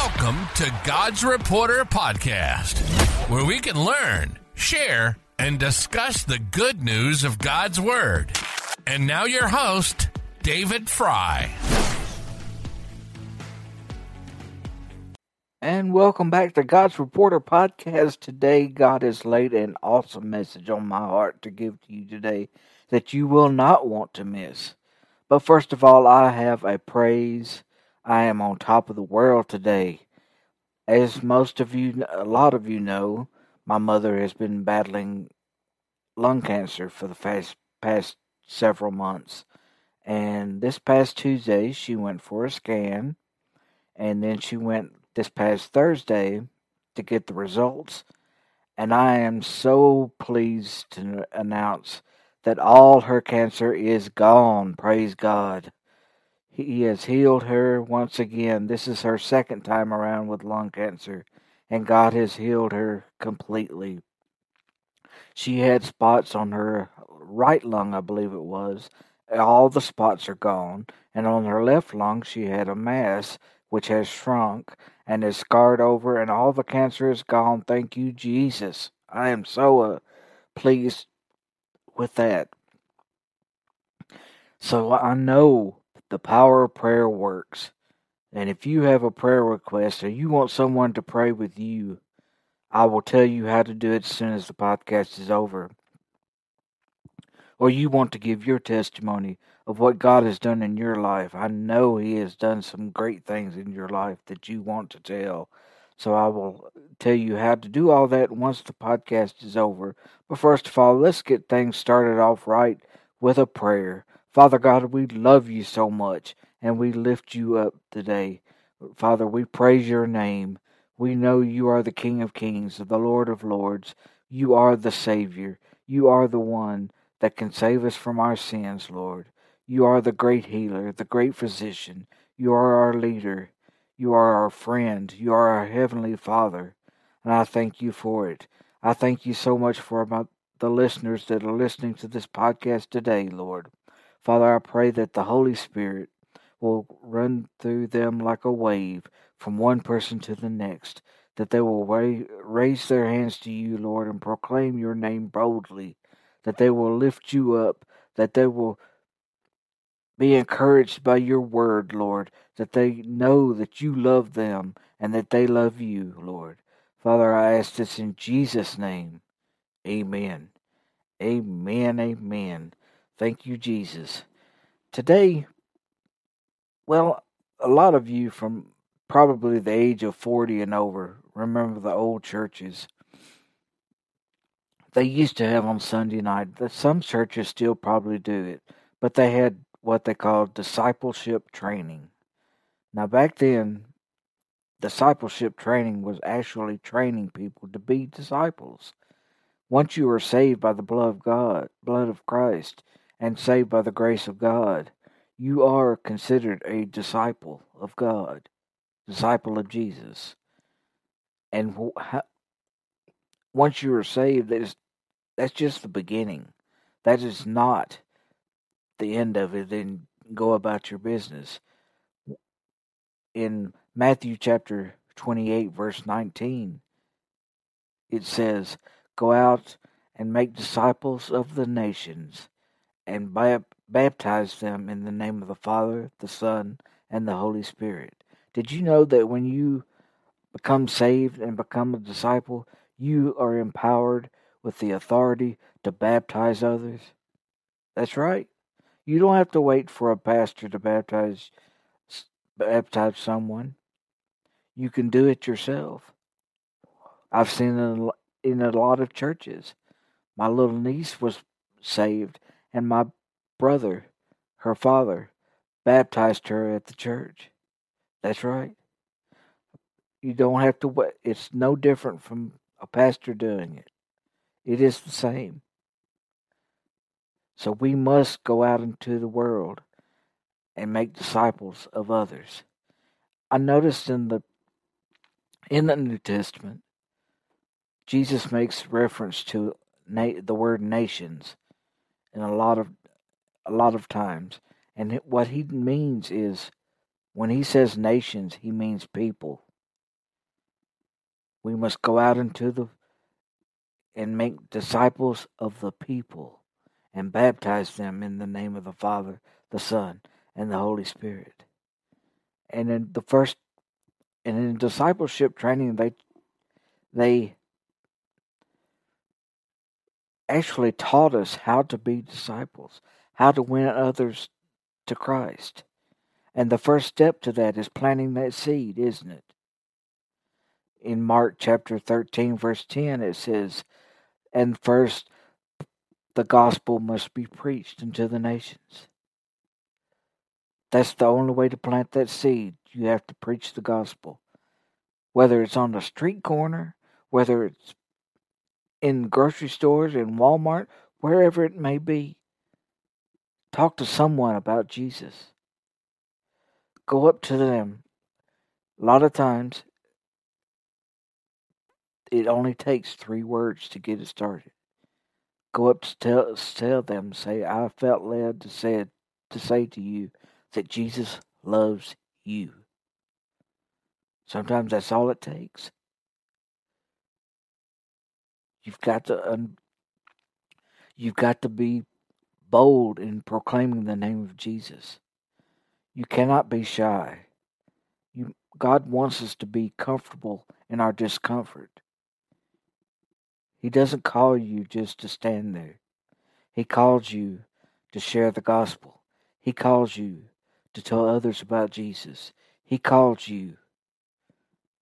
Welcome to God's Reporter Podcast, where we can learn, share, and discuss the good news of God's Word. And now, your host, David Fry. And welcome back to God's Reporter Podcast. Today, God has laid an awesome message on my heart to give to you today that you will not want to miss. But first of all, I have a praise I am on top of the world today. As most of you, a lot of you know, my mother has been battling lung cancer for the past, past several months. And this past Tuesday, she went for a scan. And then she went this past Thursday to get the results. And I am so pleased to announce that all her cancer is gone. Praise God. He has healed her once again. This is her second time around with lung cancer, and God has healed her completely. She had spots on her right lung, I believe it was. All the spots are gone, and on her left lung, she had a mass which has shrunk and is scarred over, and all the cancer is gone. Thank you, Jesus. I am so uh, pleased with that. So I know the power of prayer works. And if you have a prayer request or you want someone to pray with you, I will tell you how to do it as soon as the podcast is over. Or you want to give your testimony of what God has done in your life. I know He has done some great things in your life that you want to tell. So I will tell you how to do all that once the podcast is over. But first of all, let's get things started off right with a prayer. Father God, we love you so much and we lift you up today. Father, we praise your name. We know you are the King of Kings, the Lord of Lords. You are the Savior. You are the one that can save us from our sins, Lord. You are the great healer, the great physician. You are our leader. You are our friend. You are our heavenly Father. And I thank you for it. I thank you so much for the listeners that are listening to this podcast today, Lord. Father, I pray that the Holy Spirit will run through them like a wave from one person to the next, that they will raise their hands to you, Lord, and proclaim your name boldly, that they will lift you up, that they will be encouraged by your word, Lord, that they know that you love them and that they love you, Lord. Father, I ask this in Jesus' name. Amen. Amen. Amen. Thank you, Jesus. Today, well, a lot of you from probably the age of 40 and over remember the old churches. They used to have on Sunday night, some churches still probably do it, but they had what they called discipleship training. Now, back then, discipleship training was actually training people to be disciples. Once you are saved by the blood of God, blood of Christ, and saved by the grace of God, you are considered a disciple of God, disciple of Jesus. And once you are saved, that is, that's just the beginning. That is not the end of it. Then go about your business. In Matthew chapter 28, verse 19, it says, Go out and make disciples of the nations and baptize them in the name of the Father, the Son, and the Holy Spirit. Did you know that when you become saved and become a disciple, you are empowered with the authority to baptize others? That's right. You don't have to wait for a pastor to baptize baptize someone. You can do it yourself. I've seen it in a lot of churches. My little niece was saved and my brother, her father, baptized her at the church. That's right. You don't have to wait. It's no different from a pastor doing it. It is the same. So we must go out into the world and make disciples of others. I noticed in the in the New Testament, Jesus makes reference to na- the word nations in a lot of a lot of times. And what he means is when he says nations, he means people. We must go out into the and make disciples of the people and baptize them in the name of the Father, the Son, and the Holy Spirit. And in the first and in discipleship training they they actually taught us how to be disciples, how to win others to Christ. And the first step to that is planting that seed, isn't it? In Mark chapter 13, verse 10, it says, And first the gospel must be preached unto the nations. That's the only way to plant that seed. You have to preach the gospel. Whether it's on the street corner, whether it's in grocery stores, in Walmart, wherever it may be. Talk to someone about Jesus. Go up to them. A lot of times, it only takes three words to get it started. Go up to tell, tell them, say, I felt led to say, to say to you that Jesus loves you. Sometimes that's all it takes. You've got to um, you've got to be bold in proclaiming the name of Jesus. You cannot be shy. You, God wants us to be comfortable in our discomfort. He doesn't call you just to stand there. He calls you to share the gospel. He calls you to tell others about Jesus. He calls you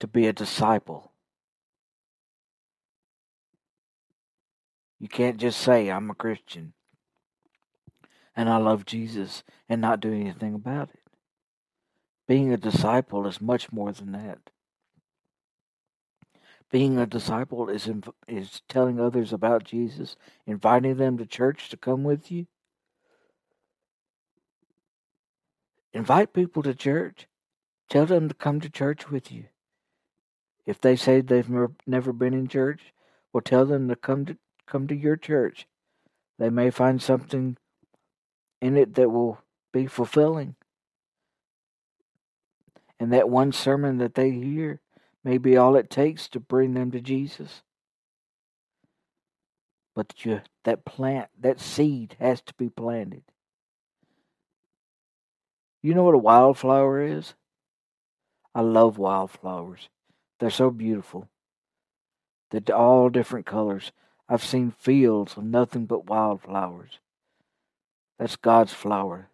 to be a disciple. You can't just say, I'm a Christian and I love Jesus and not do anything about it. Being a disciple is much more than that. Being a disciple is is telling others about Jesus, inviting them to church to come with you. Invite people to church. Tell them to come to church with you. If they say they've never been in church, well, tell them to come to come to your church. They may find something in it that will be fulfilling. And that one sermon that they hear may be all it takes to bring them to Jesus. But you, that plant, that seed has to be planted. You know what a wildflower is? I love wildflowers. They're so beautiful. They're all different colors. I've seen fields of nothing but wildflowers. That's God's flower.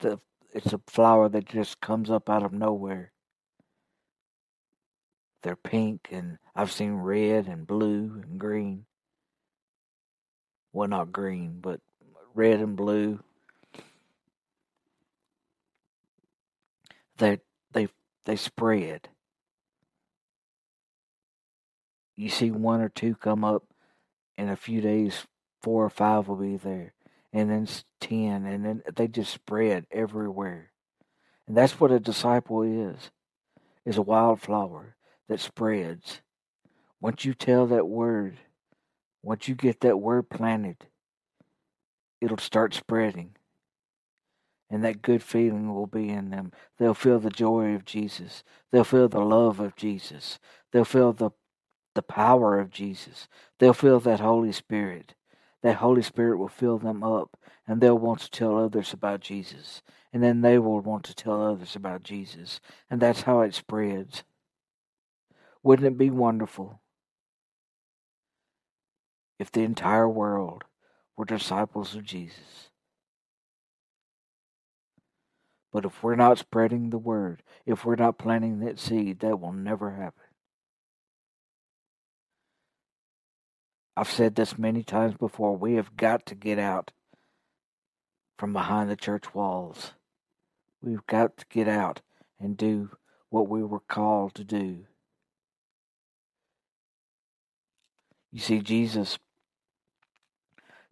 The, it's a flower that just comes up out of nowhere. They're pink, and I've seen red and blue and green. Well, not green, but red and blue. They they they spread you see one or two come up in a few days, four or five will be there, and then ten, and then they just spread everywhere. And that's what a disciple is, is a wildflower that spreads. Once you tell that word, once you get that word planted, it'll start spreading. And that good feeling will be in them. They'll feel the joy of Jesus. They'll feel the love of Jesus. They'll feel the the power of Jesus. They'll feel that Holy Spirit. That Holy Spirit will fill them up, and they'll want to tell others about Jesus. And then they will want to tell others about Jesus. And that's how it spreads. Wouldn't it be wonderful if the entire world were disciples of Jesus? But if we're not spreading the word, if we're not planting that seed, that will never happen. I've said this many times before. We have got to get out from behind the church walls. We've got to get out and do what we were called to do. You see, Jesus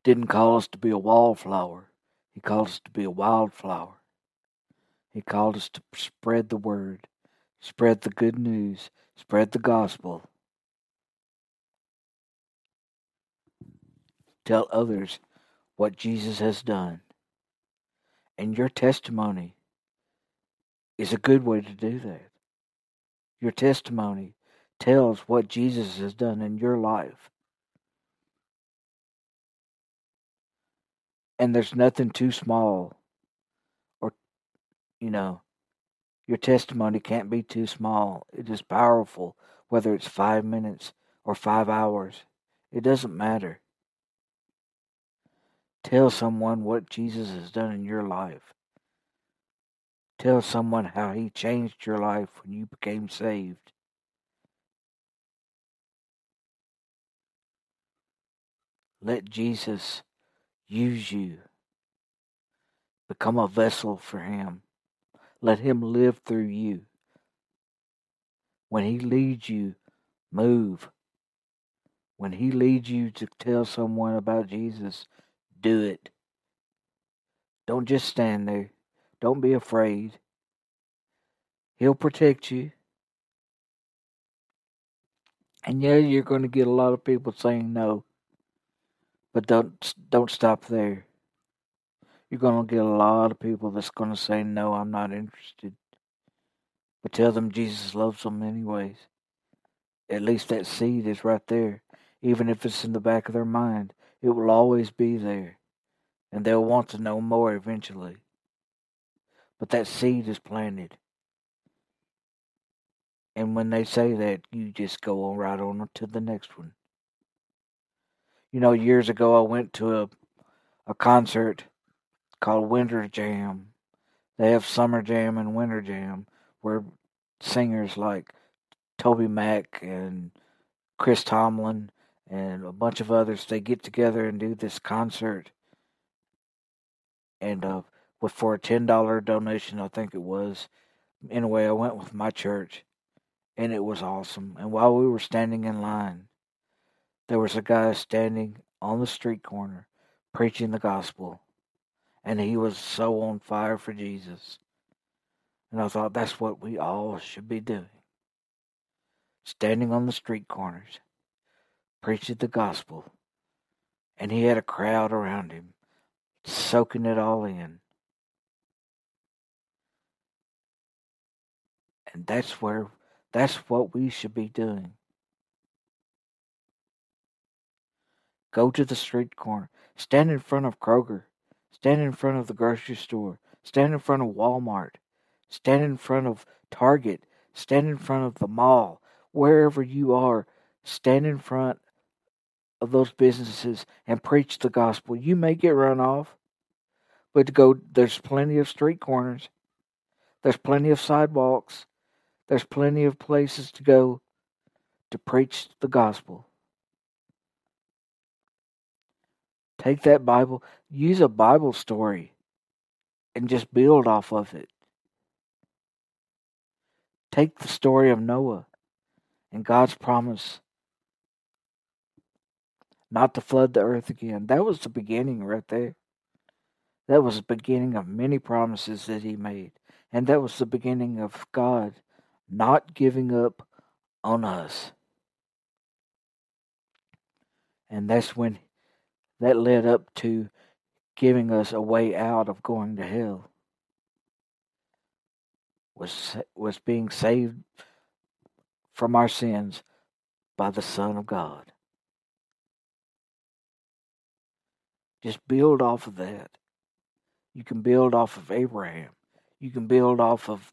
didn't call us to be a wallflower, He called us to be a wildflower. He called us to spread the word, spread the good news, spread the gospel. Tell others what Jesus has done. And your testimony is a good way to do that. Your testimony tells what Jesus has done in your life. And there's nothing too small or, you know, your testimony can't be too small. It is powerful, whether it's five minutes or five hours. It doesn't matter. Tell someone what Jesus has done in your life. Tell someone how he changed your life when you became saved. Let Jesus use you. Become a vessel for him. Let him live through you. When he leads you, move. When he leads you to tell someone about Jesus, do it. Don't just stand there. Don't be afraid. He'll protect you. And yeah, you're going to get a lot of people saying no. But don't don't stop there. You're going to get a lot of people that's going to say no, I'm not interested. But tell them Jesus loves them anyways. At least that seed is right there. Even if it's in the back of their mind, it will always be there. And they'll want to know more eventually. But that seed is planted. And when they say that, you just go on right on to the next one. You know, years ago I went to a a concert called Winter Jam. They have Summer Jam and Winter Jam where singers like Toby Mac and Chris Tomlin and a bunch of others they get together and do this concert and uh with for a ten dollar donation I think it was. Anyway, I went with my church and it was awesome. And while we were standing in line, there was a guy standing on the street corner preaching the gospel. And he was so on fire for Jesus. And I thought that's what we all should be doing. Standing on the street corners, preaching the gospel. And he had a crowd around him, soaking it all in. And that's where that's what we should be doing. Go to the street corner. Stand in front of Kroger. Stand in front of the grocery store. Stand in front of Walmart. Stand in front of Target. Stand in front of the mall. Wherever you are, stand in front of those businesses and preach the gospel. You may get run off, but to go there's plenty of street corners. There's plenty of sidewalks. There's plenty of places to go to preach the gospel. Take that Bible, use a Bible story, and just build off of it. Take the story of Noah and God's promise not to flood the earth again. That was the beginning right there. That was the beginning of many promises that he made. And that was the beginning of God not giving up on us. And that's when that led up to giving us a way out of going to hell. Was was being saved from our sins by the Son of God. Just build off of that. You can build off of Abraham. You can build off of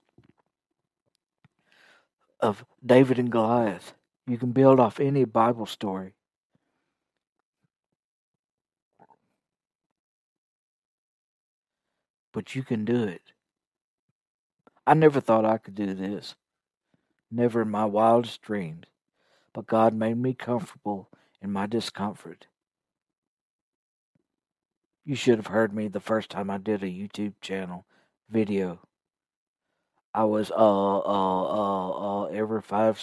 of David and Goliath. You can build off any Bible story. But you can do it. I never thought I could do this. Never in my wildest dreams. But God made me comfortable in my discomfort. You should have heard me the first time I did a YouTube channel video. I was uh uh uh uh every five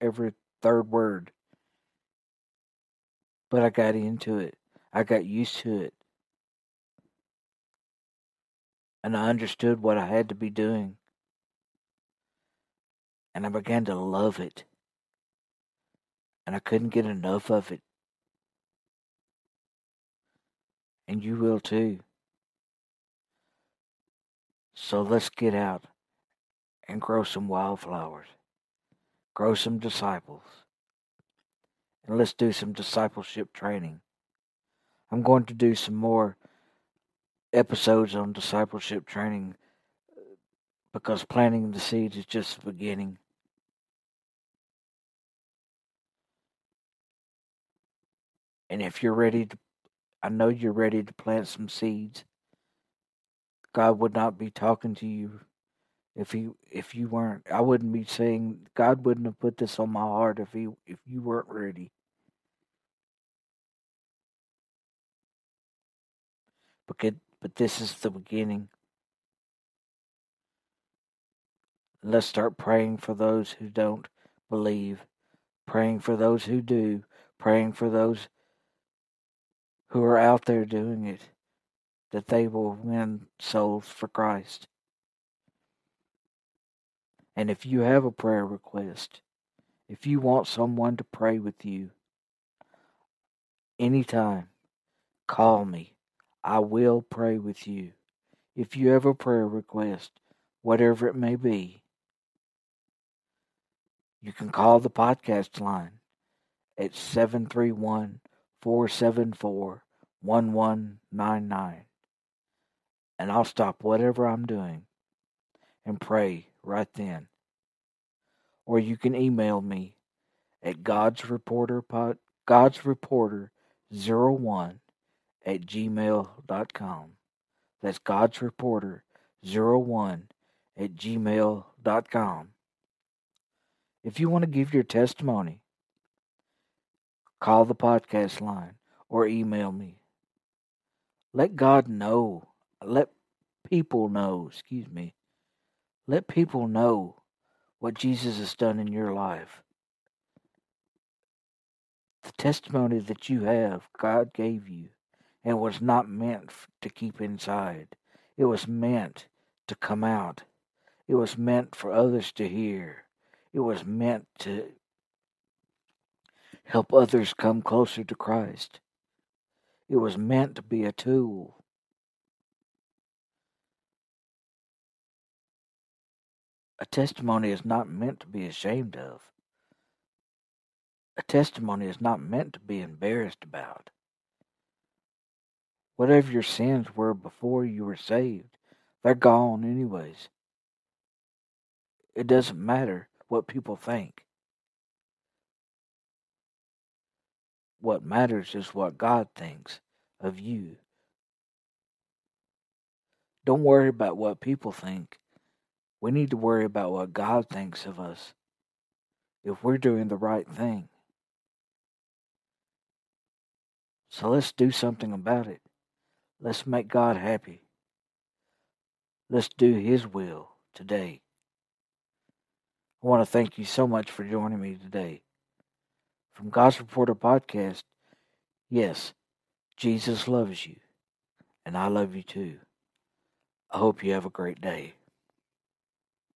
every third word. But I got into it. I got used to it. And I understood what I had to be doing. And I began to love it. And I couldn't get enough of it. And you will too. So let's get out and grow some wildflowers. grow some disciples, and let's do some discipleship training. I'm going to do some more episodes on discipleship training because planting the seeds is just the beginning. And if you're ready to, I know you're ready to plant some seeds. God would not be talking to you if he if you weren't. I wouldn't be saying God wouldn't have put this on my heart if he if you weren't ready. But but this is the beginning. Let's start praying for those who don't believe, praying for those who do, praying for those who are out there doing it, that they will win souls for Christ. And if you have a prayer request, if you want someone to pray with you, anytime, call me. I will pray with you. If you have a prayer request, whatever it may be, you can call the podcast line at 731 474 1199. And I'll stop whatever I'm doing and pray right then. Or you can email me at God's Reporter God's Reporter 01 at gmail.com. That's God's Reporter 01 at gmail.com. If you want to give your testimony, call the podcast line or email me. Let God know. Let people know, excuse me. Let people know what Jesus has done in your life. The testimony that you have, God gave you, and was not meant to keep inside. It was meant to come out. It was meant for others to hear. It was meant to help others come closer to Christ. It was meant to be a tool A testimony is not meant to be ashamed of. A testimony is not meant to be embarrassed about. Whatever your sins were before you were saved, they're gone anyways. It doesn't matter what people think. What matters is what God thinks of you. Don't worry about what people think. We need to worry about what God thinks of us if we're doing the right thing. So let's do something about it. Let's make God happy. Let's do His will today. I want to thank you so much for joining me today. From God's Reporter Podcast, yes, Jesus loves you, and I love you too. I hope you have a great day.